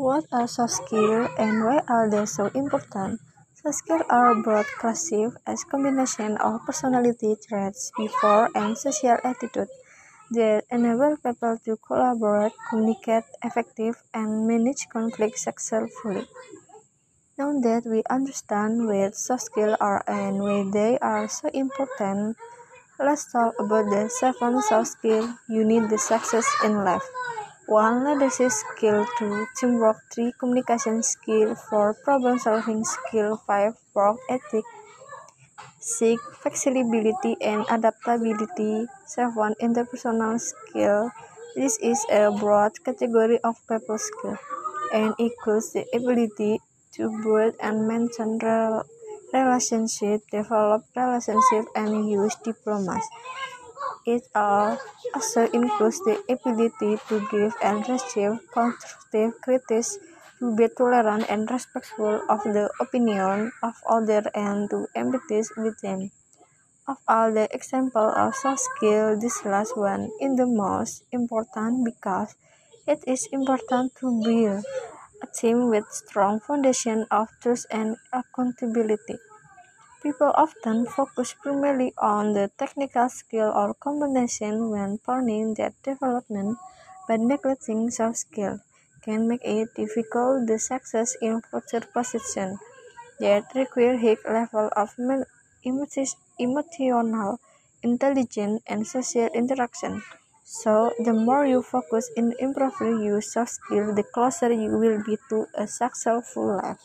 What are soft skills and why are they so important? Soft skills are broad classified as combination of personality traits, behavior, and social attitude that enable people to collaborate, communicate effectively, and manage conflict successfully. Now that we understand what soft skills are and why they are so important, let's talk about the seven soft skills you need to success in life. 1. Leadership skill 2. Teamwork 3. Communication skill 4. Problem solving skill 5. Work ethic 6. Flexibility and adaptability 7. Interpersonal skill This is a broad category of people skill and includes the ability to build and maintain relationships, develop relationships, and use diplomacy. It also includes the ability to give and receive constructive criticism, to be tolerant and respectful of the opinion of others, and to empathize with them. Of all the examples of soft skills, this last one is the most important because it is important to build a team with strong foundation of trust and accountability. People often focus primarily on the technical skill or combination when planning their development, but neglecting soft skills can make it difficult to succeed in future positions that require high level of emotional intelligence and social interaction. So, the more you focus in improving your soft skills, the closer you will be to a successful life.